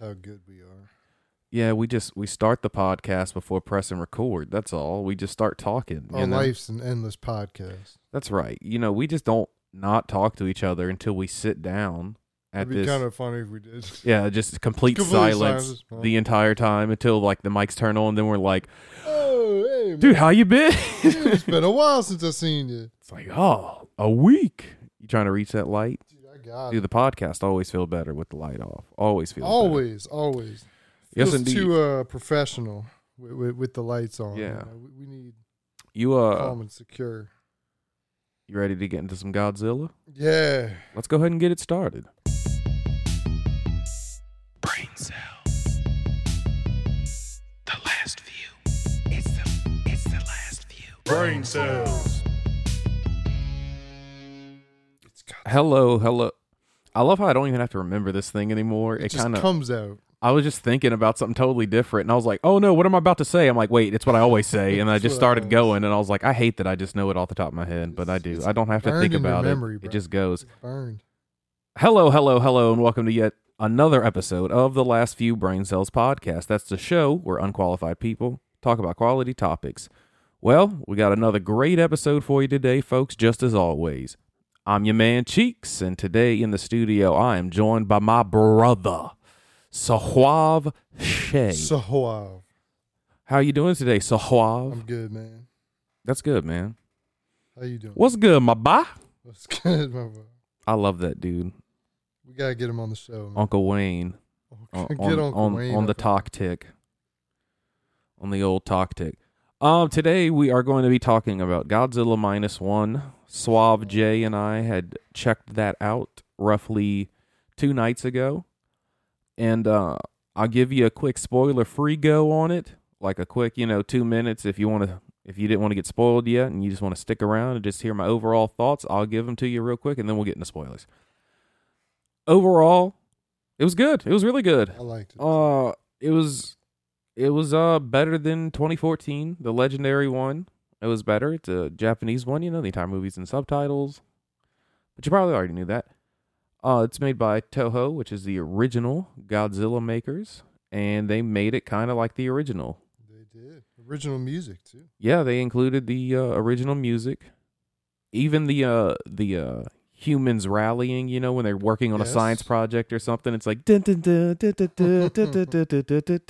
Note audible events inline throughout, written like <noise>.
how good we are. Yeah, we just we start the podcast before pressing record. That's all. We just start talking. You know? life's an endless podcast. That's right. You know, we just don't not talk to each other until we sit down at It'd be this. kind of funny if we did. <laughs> yeah, just complete Complete silence silence. The entire time until like the mics turn on. Then we're like, Oh, hey, man. dude, how you been? it's been a while since I've seen you. it's like, oh, a week. You trying to reach that light? Dude, I Dude, the podcast always feel better with the light off. Always feel better. Always, always. Yes, Feels indeed. too uh, professional with, with, with the lights on. you Yeah. know. we, we need You uh, calm and secure. you ready to get into some Godzilla? Yeah. Let's go ahead and get it started. Brain cells. The last view. It's the it's the last view. Brain cells. Hello, hello. I love how I don't even have to remember this thing anymore. it It, kind of. comes out. I was just thinking about something totally different, and I was like, "Oh no, what am I about to say?" I'm like, "Wait, it's what I always <laughs> say," and I just started going, and I was like, "I hate that I just know it off the top of my head, but I do. I don't have to think about it. It just goes." Burned. Hello, hello, hello, and welcome to yet another episode of the Last Few Brain Cells podcast. That's the show where unqualified people talk about quality topics. Well, we got another great episode for you today, folks, just as always. I'm your man Cheeks, and today in the studio I am joined by my brother, Suave. So wow. How you doing today, Suave? I'm good, man. That's good, man. How you doing? What's good, my boy? What's good, my bro? I love that dude, We gotta get him on the show. Man. Uncle Wayne. on, <laughs> get on, Uncle on, Wayne on the talk tick. On the old talk tick. Um, today we are going to be talking about Godzilla minus one. Suave Jay and I had checked that out roughly two nights ago, and uh, I'll give you a quick spoiler-free go on it, like a quick, you know, two minutes if you want to. If you didn't want to get spoiled yet and you just want to stick around and just hear my overall thoughts, I'll give them to you real quick, and then we'll get into spoilers. Overall, it was good. It was really good. I liked it. Uh, it was, it was uh better than 2014, the legendary one. It was better. It's a Japanese one, you know. The entire movie's in subtitles, but you probably already knew that. Uh, it's made by Toho, which is the original Godzilla makers, and they made it kind of like the original. they did original music too. Yeah, they included the uh, original music, even the uh the uh humans rallying. You know, when they're working on a science project or something, it's like dun, dun,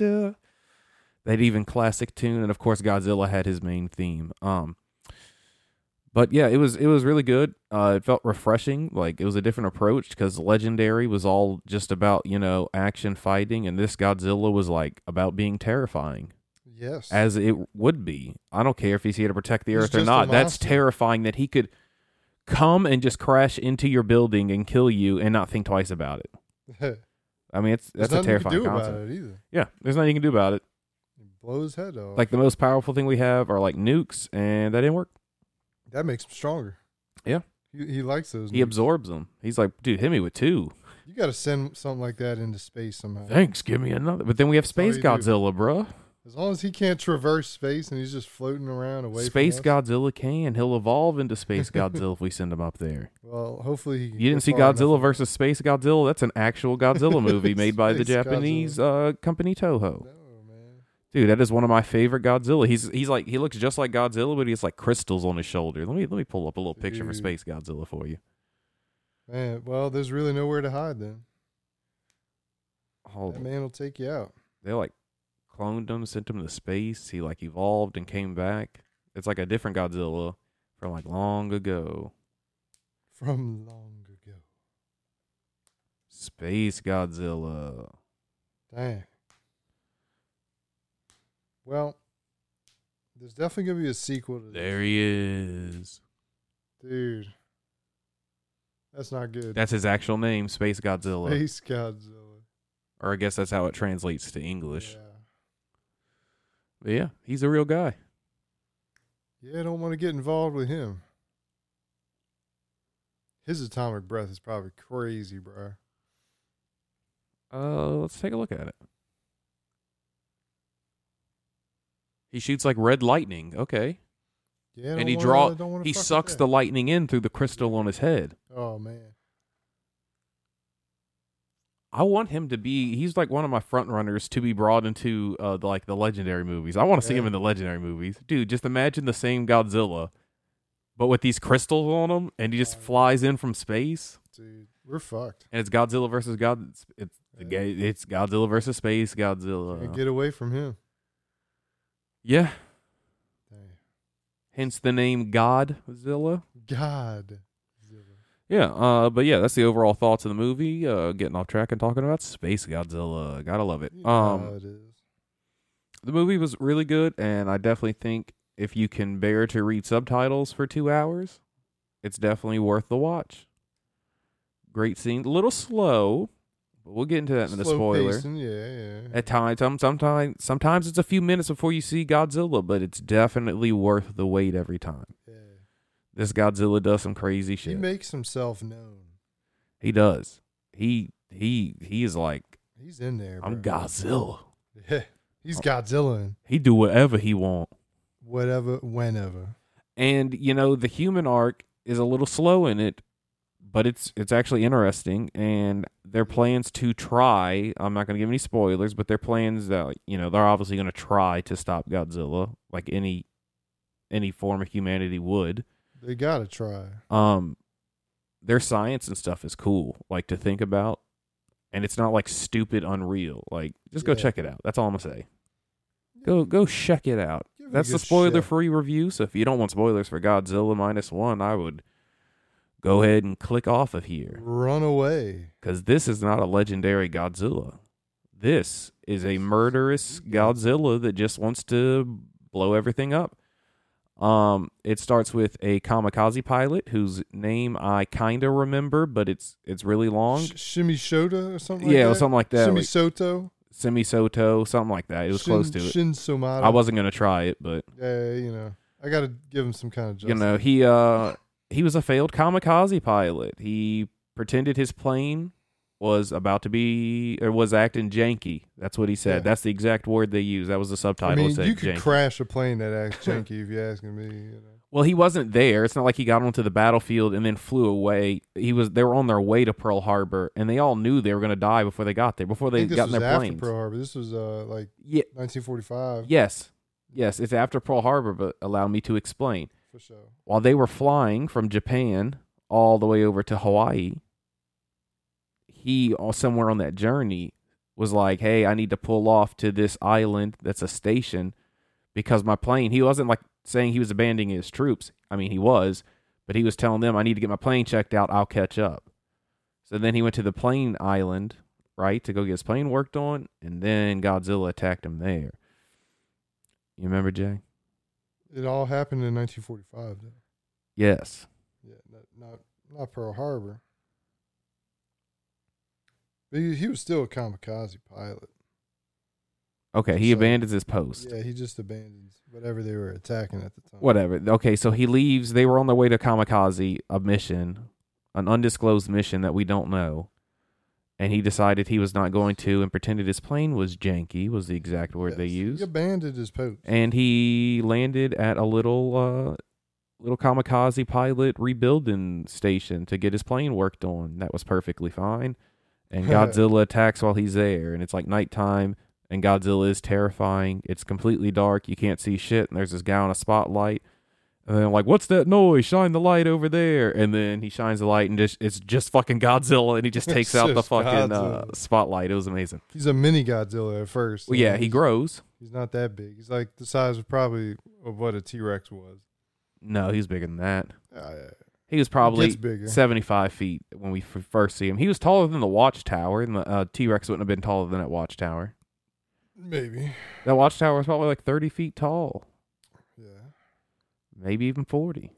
dun, that even classic tune, and of course Godzilla had his main theme. Um, but yeah, it was it was really good. Uh, it felt refreshing, like it was a different approach because Legendary was all just about you know action fighting, and this Godzilla was like about being terrifying. Yes, as it would be. I don't care if he's here to protect the he's earth or not. That's terrifying that he could come and just crash into your building and kill you and not think twice about it. <laughs> I mean, it's that's a terrifying concept. Yeah, there's nothing you can do about it. Blow his head off. Like the most powerful thing we have are like nukes, and that didn't work. that makes him stronger. Yeah. He, he likes those. He nukes. absorbs them. He's like, dude, hit me with two. You got to send something like that into space somehow. Thanks, give me another. But then we have Space do. Godzilla, bruh. As long as he can't traverse space and he's just floating around away Space. Godzilla can. He'll evolve into Space <laughs> Godzilla if we send him up there. Well, hopefully You didn't see Godzilla enough. versus Space Godzilla? That's an actual Godzilla <laughs> movie made by the Japanese uh, company Toho. Dude, that is one of my favorite Godzilla. He's he's like he looks just like Godzilla, but he has like crystals on his shoulder. Let me let me pull up a little picture for Space Godzilla for you. Man, well, there's really nowhere to hide then. Hold That man will take you out. They like cloned him, sent him to space. He like evolved and came back. It's like a different Godzilla from like long ago. From long ago. Space Godzilla. Dang. Well, there's definitely gonna be a sequel to this. There he is. Dude. That's not good. That's his actual name, Space Godzilla. Space Godzilla. Or I guess that's how it translates to English. Yeah. But yeah, he's a real guy. Yeah, I don't want to get involved with him. His atomic breath is probably crazy, bro. Uh, let's take a look at it. He shoots like red lightning. Okay. Yeah, and he wanna- draw he sucks the lightning in through the crystal on his head. Oh man, I want him to be. He's like one of my front runners to be brought into uh, the, like the legendary movies. I want to see him in the legendary movies, dude. Just imagine the same Godzilla, but with these crystals on him, and he just flies in from space, Dude, we're fucked. and it's Godzilla versus God. It's it's, Yeah. it's Godzilla versus space Can't Godzilla. get away from him. Yeah, hence the name Godzilla. God. Yeah, uh, but yeah, that's the overall thoughts of the movie. Uh, getting off track and talking about Space Godzilla. Gotta love it. Um, it is. the movie was really good, and I definitely think if you can bear to read subtitles for two hours, it's definitely worth the watch. Great scene, a little slow, we'll get into that in the Slow spoiler. pacing, yeah, yeah. At times, sometimes, sometimes it's a few minutes before you see Godzilla, but it's definitely worth the wait every time. yeah. This Godzilla does some crazy shit. He makes himself known. He does. He he he is like He's in there. I'm bro. Godzilla. <laughs> Yeah. He's Godzilla He do whatever he want. whatever, whenever. And you know the human arc is a little slow in it, but it's it's actually interesting. And their plans to try. I'm not going to give any spoilers, but their plans that you know they're obviously going to try to stop Godzilla, like any any form of humanity would. They gotta try. um their science and stuff is cool like to think about and it's not like stupid unreal like just go Yeah. check it out that's all i'm gonna say go go check it out that's the spoiler check. free review so if you don't want spoilers for godzilla minus one i would go ahead and click off of here Run away. because this is not a legendary godzilla this is a murderous godzilla that just wants to blow everything up um, it starts with a kamikaze pilot whose name I kind of remember, but it's it's really long. Sh- Shimmy Shota or something yeah, like it that? was something like that. Shimmy Like Soto. Semi Soto, something like that. It was Shin, close to it. Shin Somata. I wasn't gonna try it, but Yeah, you know. I gotta give him some kind of justice. you know, he uh he was a failed kamikaze pilot. He pretended his plane was about to be or was acting janky. That's what he said. Yeah. That's the exact word they used. That was the subtitle. I mean, said you could janky. crash a plane that acts <laughs> janky if you're asking me. You know. Well, he wasn't there. It's not like he got onto the battlefield and then flew away. He was. They were on their way to Pearl Harbor, and they all knew they were going to die before they got there. Before they got in was their after planes. Pearl Harbor. This was uh like yeah. 1945 Yes. Yes. It's after Pearl Harbor, but allow me to explain. For sure. While they were flying from Japan all the way over to Hawaii, he uh, somewhere on that journey was like, "Hey, I need to pull off to this island that's a station because my plane." He wasn't like saying he was abandoning his troops. I mean, he was, but he was telling them, "I need to get my plane checked out. I'll catch up." So then he went to the plane island, right, to go get his plane worked on, and then Godzilla attacked him there. You remember, Jay? It all happened in 1945 though. Yes. Yeah, not not, not Pearl Harbor. But he, he was still a kamikaze pilot. Okay, he So- abandons his post. Yeah, he just abandons whatever they were attacking at the time. Whatever. Okay, so he leaves. They were on their way to Kamikaze, a mission, an undisclosed mission that we don't know. And he decided he was not going to and pretended his plane was janky, was the exact word they used. He abandoned his post. And he landed at a little uh little kamikaze pilot rebuilding station to get his plane worked on. That was perfectly fine. And <laughs> Godzilla attacks while he's there and it's like nighttime and Godzilla is terrifying. It's completely dark, you can't see shit, and there's this guy on a spotlight. And then I'm like, what's that noise? Shine the light over there. And then he shines the light and just it's just fucking Godzilla and he just <laughs> takes out the fucking uh, Godzilla. spotlight. It was amazing. He's a mini Godzilla at first. Well, yeah, he he's- grows. He's not that big. He's like the size of probably of what a T Rex was. No, he's bigger than that. Uh, He was probably gets bigger. 75 feet when we f- first see him. He was taller than the watchtower, and the uh, T Rex wouldn't have been taller than that watchtower. Maybe. That watchtower was probably like 30 feet tall. Maybe even 40.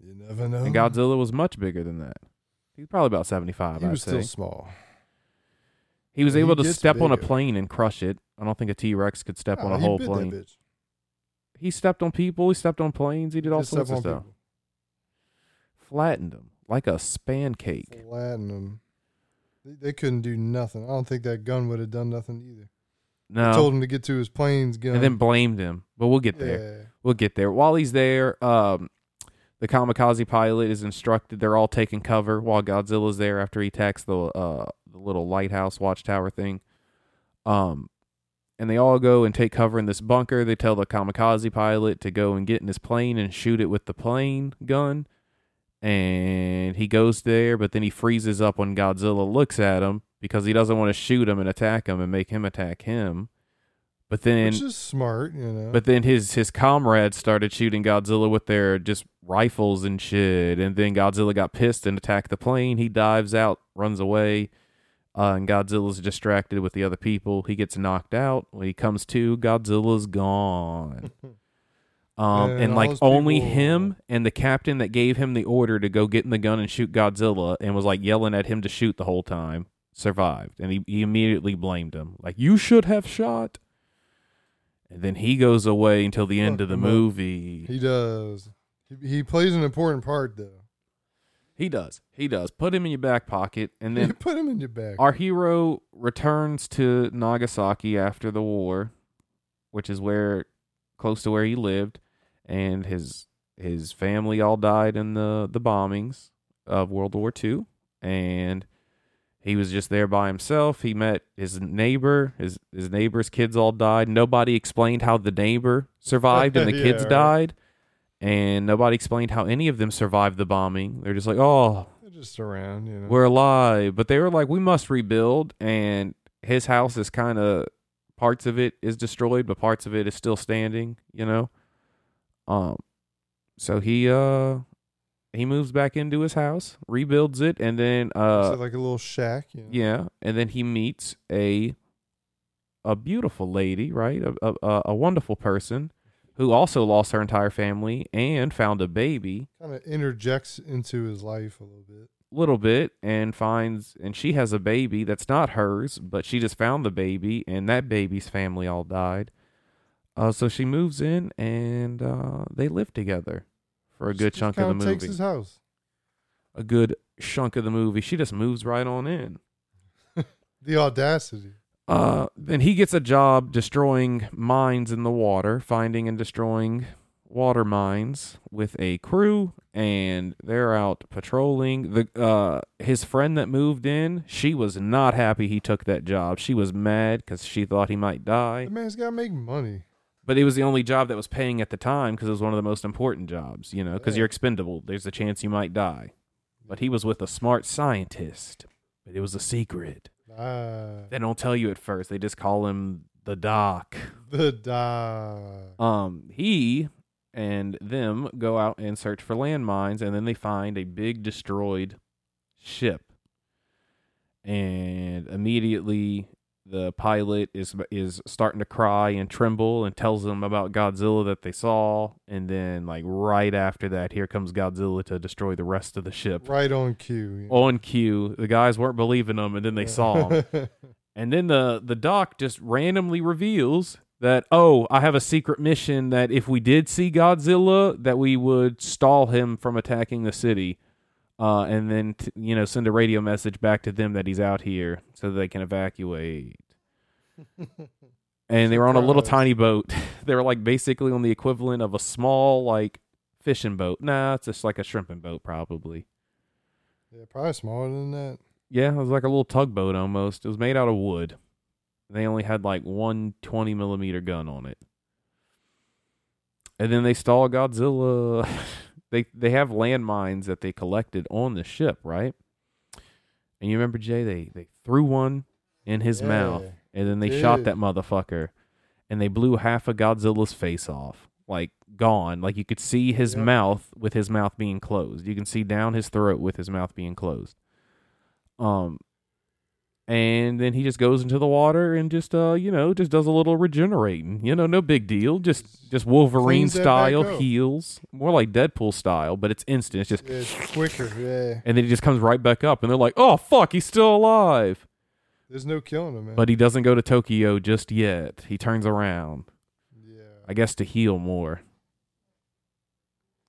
You never know. And Godzilla was much bigger than that. He was probably about 75, he I'd was say. still small. he was he able to gets step on a bigger. plane and crush it. I don't think a T Rex could step on Nah, a he whole bit plane. Bitch. He stepped on people, he stepped on planes, he did all Just sorts of stuff. people. Flattened them like a span cake. Flatten them. They, they couldn't do nothing. I don't think that gun would have done nothing either. No. Told him to get to his plane's gun. and then blamed him. But we'll get there. yeah. We'll get there. While he's there, um, the kamikaze pilot is instructed. They're all taking cover while Godzilla's there after he attacks the uh, the little lighthouse watchtower thing. Um, and they all go and take cover in this bunker. They tell the kamikaze pilot to go and get in his plane and shoot it with the plane gun. And he goes there, but then he freezes up when Godzilla looks at him because he doesn't want to shoot him and attack him and make him attack him. But then Which is smart, you know. but then his his comrades started shooting Godzilla with their just rifles and shit, and then Godzilla got pissed and attacked the plane. He dives out, runs away, uh, and Godzilla's distracted with the other people. He gets knocked out. When he comes to, Godzilla's gone. <laughs> Um, And and like only people- him and the captain that gave him the order to go get in the gun and shoot Godzilla and was like yelling at him to shoot the whole time survived. And he, he immediately blamed him. Like, you should have shot. And then he goes away until the end of the movie. he does. He, he plays an important part, though. He does. He does. Put him in your back pocket. And then <laughs> put him in your back. our hero returns to Nagasaki after the war, which is where close to where he lived, and his his family all died in the the bombings of World War II, and he was just there by himself. He met his neighbor. His his neighbor's kids all died. Nobody explained how the neighbor survived and the <laughs> Yeah, kids right. died. And nobody explained how any of them survived the bombing. They're just like, "Oh, They're just around, you know. we're alive. But they were like, we must rebuild. And his house is kind of parts of it is destroyed, but parts of it is still standing. You know. Um. So he uh he moves back into his house, rebuilds it, and then Is uh it like a little shack? You know? yeah, and then he meets a a beautiful lady, right? A a, a- a wonderful person who also lost her entire family and found a baby Kind of interjects into his life a little bit. little bit and finds and she has a baby that's not hers but she just found the baby and that baby's family all died uh, so she moves in and uh, they live together for a good Just chunk of the kinda takes movie his house. a good chunk of the movie she just moves right on in <laughs> The audacity. uh, then he gets a job destroying mines in the water finding and destroying water mines with a crew and they're out patrolling the uh his friend that moved in she was not happy he took that job she was mad cuz she thought he might die The man's got to make money. But it was the only job that was paying at the time cuz it was one of the most important jobs you know Yeah. you're expendable. There's a chance you might die. But he was with a smart scientist but it was a secret. Ah, they don't tell you at first. They just call him the doc. The doc. um he and them go out and search for landmines and then they find a big destroyed ship. And immediately the pilot is is starting to cry and tremble and tells them about Godzilla that they saw. And then like right after that here comes Godzilla to destroy the rest of the ship. Right on cue. know. on cue. The guys weren't believing him and then they saw him <laughs> and then the the doc just randomly reveals that oh, I have a secret mission that if we did see Godzilla, that we would stall him from attacking the city, uh, and then t- you know send a radio message back to them that he's out here so they can evacuate. <laughs> and they were on a little tiny boat. <laughs> they were like basically on the equivalent of a small like fishing boat. Nah, it's just like a shrimping boat probably. yeah, probably smaller than that. Yeah, it was like a little tugboat almost. It was made out of wood. They only had like one 20 millimeter gun on it. And then they stall Godzilla. <laughs> they they have landmines that they collected on the ship, right? And you remember Jay? They they threw one in his mouth, and then they shot that motherfucker, and they blew half of Godzilla's face off, like gone. Like you could see his Yep. mouth with his mouth being closed. You can see down his throat with his mouth being closed. Um, and then he just goes into the water and just uh, you know, just does a little regenerating. You know, no big deal. Just just Wolverine Cleans that back style heals, more like Deadpool style, but it's instant. It's just Yeah, it's quicker. Yeah, and then he just comes right back up, and they're like, "Oh fuck, he's still alive." there's no killing him, man. But he doesn't go to Tokyo just yet. He turns around, yeah, I guess, to heal more.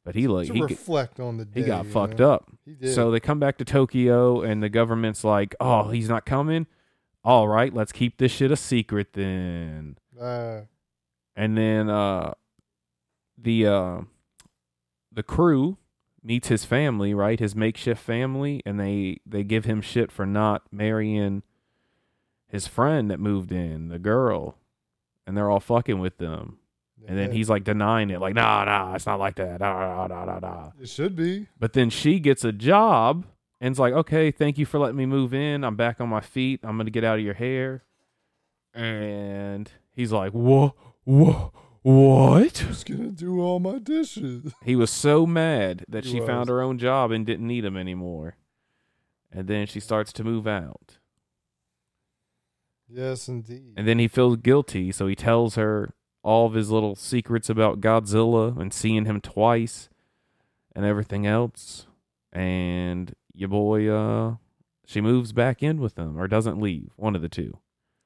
But he like he, reflect on the day. he got fucked know? up. He did. So they come back to Tokyo, and the government's like, "Oh, he's not coming. All right, let's keep this shit a secret then." Uh, And then uh, the uh, the crew meets his family, right? His makeshift family, and they they give him shit for not marrying his friend that moved in, the girl, and they're all fucking with them. And then he's like denying it, like, nah, nah, it's not like that. Nah, nah, nah, nah, nah. It should be. But then she gets a job and's like, okay, thank you for letting me move in. I'm back on my feet. I'm gonna get out of your hair. And he's like, whoa, whoa, what? Who's gonna do all my dishes? He was so mad that He she was. found her own job and didn't need him anymore. And then she starts to move out. Yes, indeed. And then he feels guilty, so he tells her all of his little secrets about Godzilla and seeing him twice and everything else. And your boy, uh, she moves back in with him or doesn't leave. One of the two.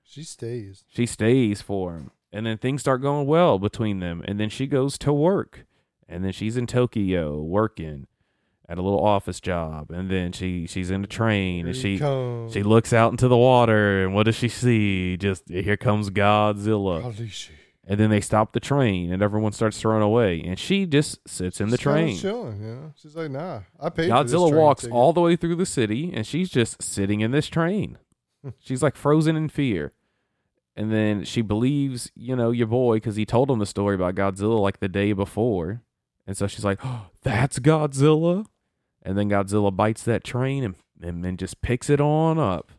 she stays. She stays for him. And then things start going well between them. And then she goes to work. And then she's in Tokyo working at a little office job. And then she she's in a train and she she looks out into the water and what does she see? Just here comes Godzilla. And then they stop the train and everyone starts to run away. And she just sits in the She's train. chilling. You know, she's like, nah, I paid. for this Godzilla walks ticket. all the way through the city and she's just sitting in this train. <laughs> she's like frozen in fear. And then she believes, you know, your boy because he told him the story about Godzilla like the day before. And so she's like, oh, that's Godzilla. And then Godzilla bites that train and, and then just picks it on up.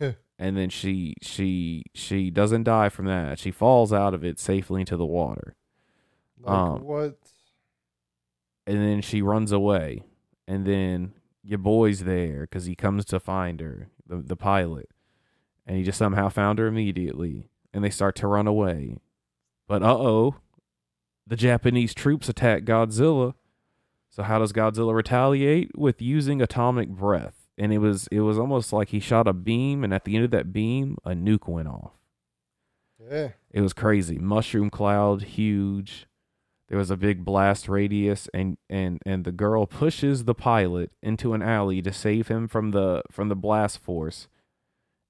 <laughs> and then she she she doesn't die from that. She falls out of it safely into the water. like um, what? and then she runs away. And then your boy's there because he comes to find her the, the pilot. And he just somehow found her immediately. And they start to run away. But uh-oh the japanese troops attack godzilla. So how does godzilla retaliate? With using atomic breath and it was it was almost like he shot a beam and at the end of that beam a nuke went off Yeah. it was crazy. Mushroom cloud, huge. There was a big blast radius, and and and the girl pushes the pilot into an alley to save him from the from the blast force,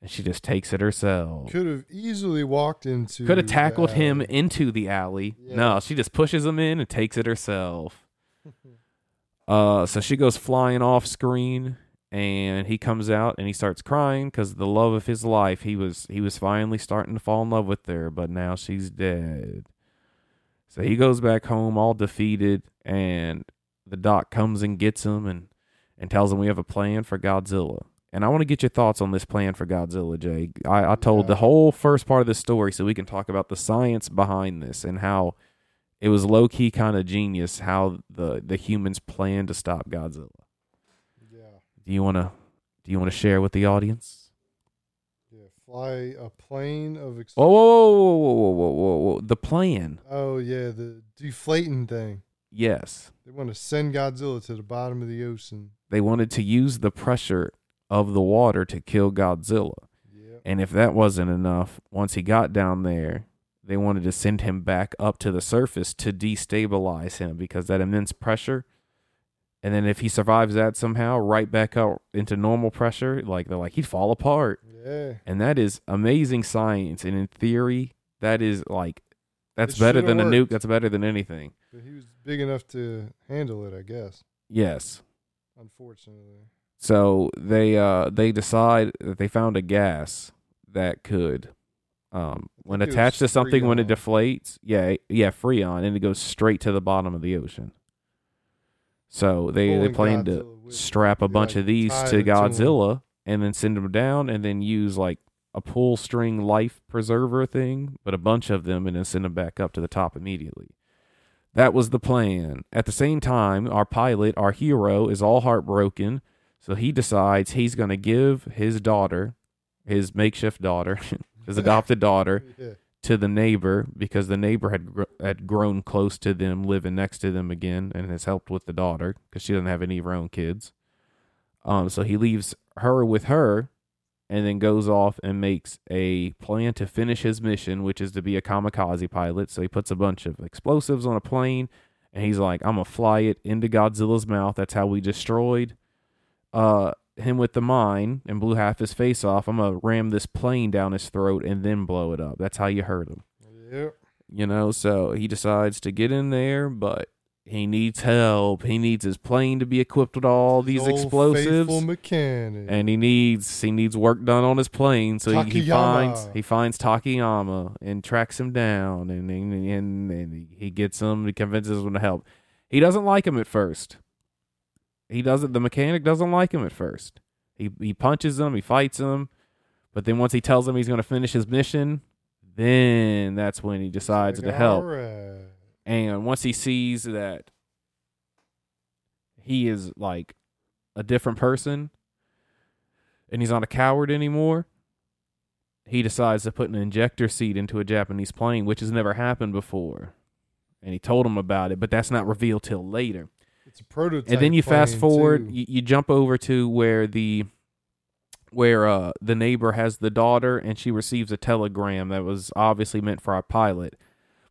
and she just takes it herself. Could have easily walked into. Could have tackled him into the alley. Yeah. No, she just pushes him in and takes it herself. <laughs> Uh, so she goes flying off screen, and he comes out and he starts crying because the love of his life. He was he was finally starting to fall in love with her, but now she's dead. So he goes back home all defeated, and the doc comes and gets him and and tells him we have a plan for Godzilla. And I want to get your thoughts on this plan for Godzilla, Jay. I, I told the whole first part of the story so we can talk about the science behind this and how it was low key kind of genius how the the humans planned to stop Godzilla. Do you want to do you want to share with the audience? Yeah. Fly a plane of. Ex- Whoa, whoa, whoa, whoa, whoa, whoa, whoa, whoa! The plan, Oh yeah, the deflating thing. yes. They want to send Godzilla to the bottom of the ocean. They wanted to use the pressure of the water to kill Godzilla. Yeah. And if that wasn't enough, once he got down there, they wanted to send him back up to the surface to destabilize him because that immense pressure. And then if he survives that somehow, right back up into normal pressure, like they're like he'd fall apart. Yeah. And that is amazing science. And in theory, that is like that's It better than a nuke. That's better than anything. But he was big enough to handle it, I guess. Yes. Unfortunately. So they uh they decide that they found a gas that could um when attached to something when it deflates, yeah, yeah, freon and it goes straight to the bottom of the ocean. So they they plan to Godzilla with strap a bunch like of these to it to 'em. Godzilla and then send them down and then use like a pull string life preserver thing, but a bunch of them and then send them back up to the top immediately. That was the plan. At the same time, our pilot, our hero, is all heartbroken, so he decides he's going to give his daughter, his makeshift daughter, <laughs> his <laughs> adopted daughter, Yeah. To the neighbor because the neighbor had gr- had grown close to them, living next to them again, and has helped with the daughter because she doesn't have any of her own kids. Um, so he leaves her with her, and then goes off and makes a plan to finish his mission, which is to be a kamikaze pilot. So he puts a bunch of explosives on a plane, and he's like, "I'm gonna fly it into Godzilla's mouth." That's how we destroyed uh him with the mine and blew half his face off. I'm gonna ram this plane down his throat and then blow it up. That's how you hurt him. Yep. You know, so he decides to get in there, but he needs help. He needs his plane to be equipped with all these Old explosives. mechanic. and he needs he needs work done on his plane. So he, he finds he finds Takayama and tracks him down, and and, and and he gets him. He convinces him to help. He doesn't like him at first. He doesn't. The mechanic doesn't like him at first. He he punches him. He fights him, but then once he tells him he's going to finish his mission, then that's when he decides Like, to help. "All right." And once he sees that he is like a different person and he's not a coward anymore, he decides to put an injector seat into a Japanese plane, which has never happened before. And he told him about it, but that's not revealed till later. It's a prototype. and then you fast forward, you, you jump over to where the where uh the neighbor has the daughter and she receives a telegram that was obviously meant for our pilot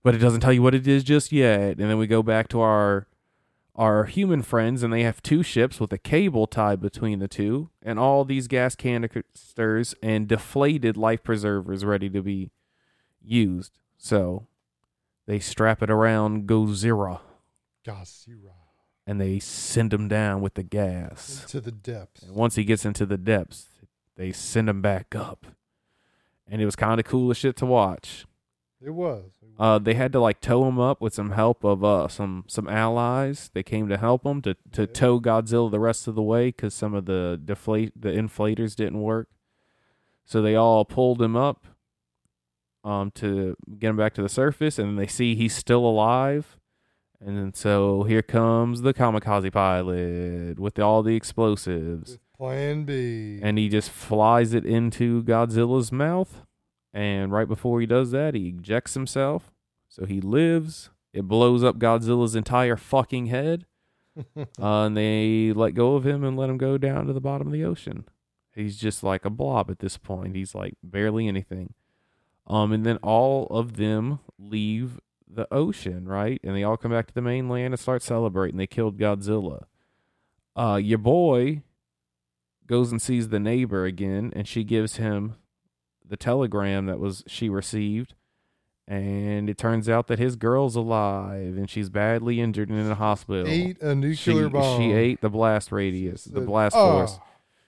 but it doesn't tell you what it is just yet and then we go back to our our human friends and they have two ships with a cable tied between the two and all these gas canisters and deflated life preservers ready to be used so they strap it around Gozira Gasira. And they send him down with the gas. Into the depths. And once he gets into the depths, they send him back up. And it was kind of cool as shit to watch. It was. Uh, they had to like tow him up with some help of uh some some allies. They came to help him to to Yeah. tow Godzilla the rest of the way because some of the deflate the inflators didn't work. So they all pulled him up, um, to get him back to the surface, and they see he's still alive. And then so here comes the kamikaze pilot with all the explosives plan B. and he just flies it into Godzilla's mouth. And right before he does that, he ejects himself. So he lives. It blows up Godzilla's entire fucking head. <laughs> Uh, and they let go of him and let him go down to the bottom of the ocean. He's just like a blob at this point. He's like barely anything. Um, and then all of them leave the ocean, right? And they all come back to the mainland and start celebrating. They killed Godzilla. Uh, your boy goes and sees the neighbor again, and she gives him the telegram that was she received. And it turns out that his girl's alive, and she's badly injured and in a hospital. ate a nuclear she, bomb. She ate the blast radius, the blast "Ah, force.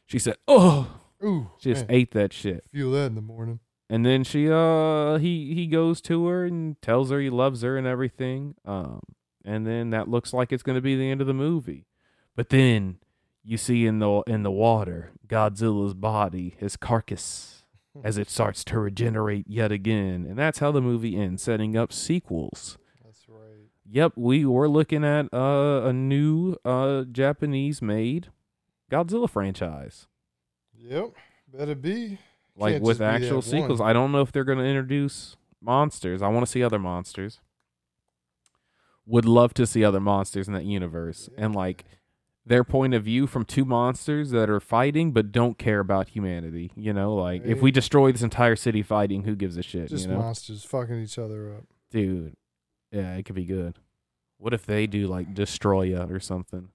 She said, "Oh." Ooh. She just man, ate that shit. Feel that in the morning. And then she uh he he goes to her and tells her he loves her and everything. Um and then that looks like it's going to be the end of the movie. But then you see in the in the water Godzilla's body, his carcass <laughs> as it starts to regenerate yet again. And that's how the movie ends, setting up sequels. That's right. Yep, we were looking at uh, a new uh Japanese made Godzilla franchise. Yep. Better be. Like Can't with just be actual that sequels. one. I don't know if they're going to introduce monsters. I want to see other monsters. Would love to see other monsters in that universe and like their point of view from two monsters that are fighting but don't care about humanity. You know, like if we destroy this entire city fighting, who gives a shit? Just you know, monsters fucking each other up. dude. Yeah, it could be good. What if they do like Destoroyah or something?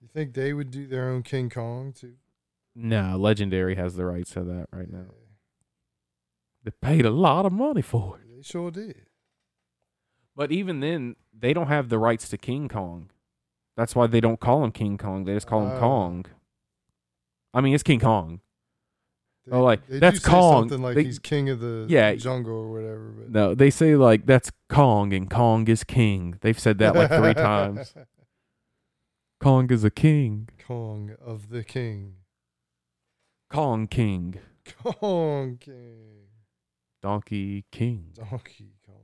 You think they would do their own King Kong too? No, Legendary has the rights to that right now. They paid a lot of money for it. They sure did. But even then, they don't have the rights to King Kong. That's why they don't call him King Kong. They just call him Ah. Kong. I mean, it's King Kong. They, Oh, like, they do that's say Kong. Something like They- he's king of the Yeah. jungle or whatever. But No, they say like that's Kong and Kong is king. They've said that like three <laughs> times. Kong is a king. Kong of the king. Kong King. Kong King. Donkey King. Donkey Kong.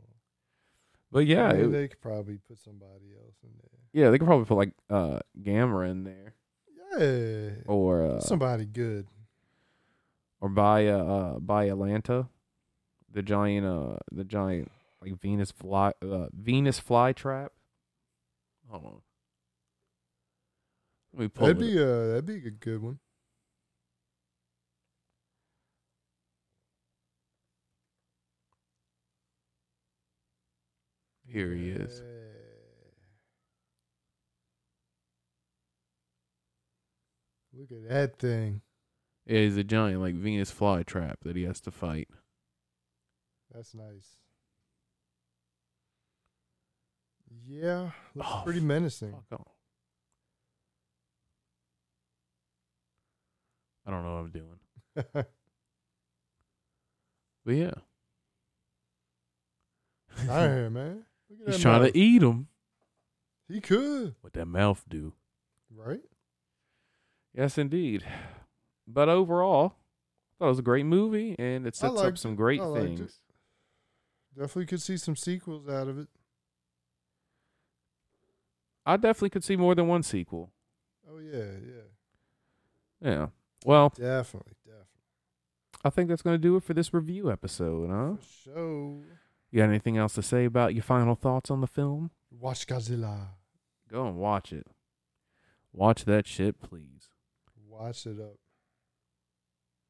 But yeah, I mean, it- they could probably put somebody else in there. yeah, they could probably put like uh Gamera in there Yeah. or uh, somebody good. or buy uh, uh Biollante, the giant uh the giant like Venus fly uh, Venus flytrap. Hold on. Let me pull That'd be uh that'd be a good one. Here he is. Look at that thing. Yeah, he's a giant like Venus flytrap that he has to fight. That's nice. Yeah, looks Oh, pretty menacing. Fuck off. I don't know what I'm doing. <laughs> But yeah. I am, man. <laughs> He's trying mouth. to eat him. He could, What that mouth do? right? Yes, indeed. But overall, I thought it was a great movie, and it sets up some it. great liked it. things. Definitely could see some sequels out of it. I definitely could see more than one sequel. Oh yeah, yeah, Yeah. Well, definitely, definitely. I think that's going to do it for this review episode, huh? For sure. You got anything else to say about your final thoughts on the film? Watch Godzilla. Go and watch it. Watch that shit, please. Watch it up.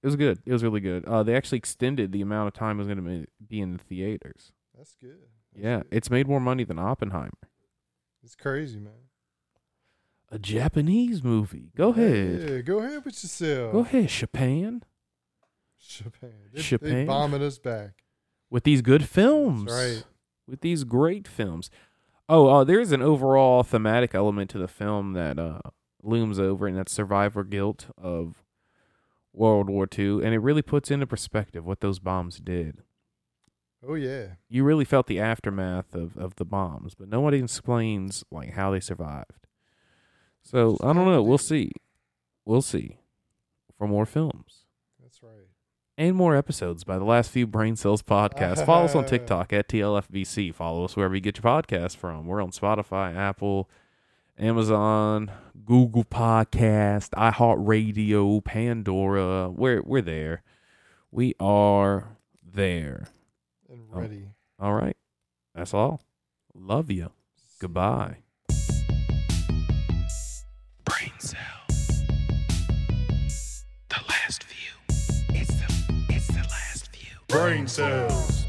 It was good. It was really good. Uh, they actually extended the amount of time it was going to be in the theaters. That's good. That's Yeah, good. it's made more money than Oppenheimer. it's crazy, man. A Japanese movie. Go ahead. Yeah, go ahead with yourself. Go ahead, Japan. Japan. They, Japan. they bombing us back. With these good films. Right. With these great films. Oh, uh, there's an overall thematic element to the film that uh, looms over, and that's survivor guilt of World War II. And it really puts into perspective what those bombs did. Oh yeah. You really felt the aftermath of, of the bombs, but nobody explains like how they survived. So I don't know. We'll see. We'll see for more films. That's right. and more episodes by the last few brain cells podcasts follow us on <laughs> tiktok at tlfbc follow us wherever you get your podcasts from. We're on spotify apple amazon google podcast iheartradio pandora. We're we're there. We are there. And Oh. ready. all right. That's all. Love you goodbye. Brain cells Brain cells.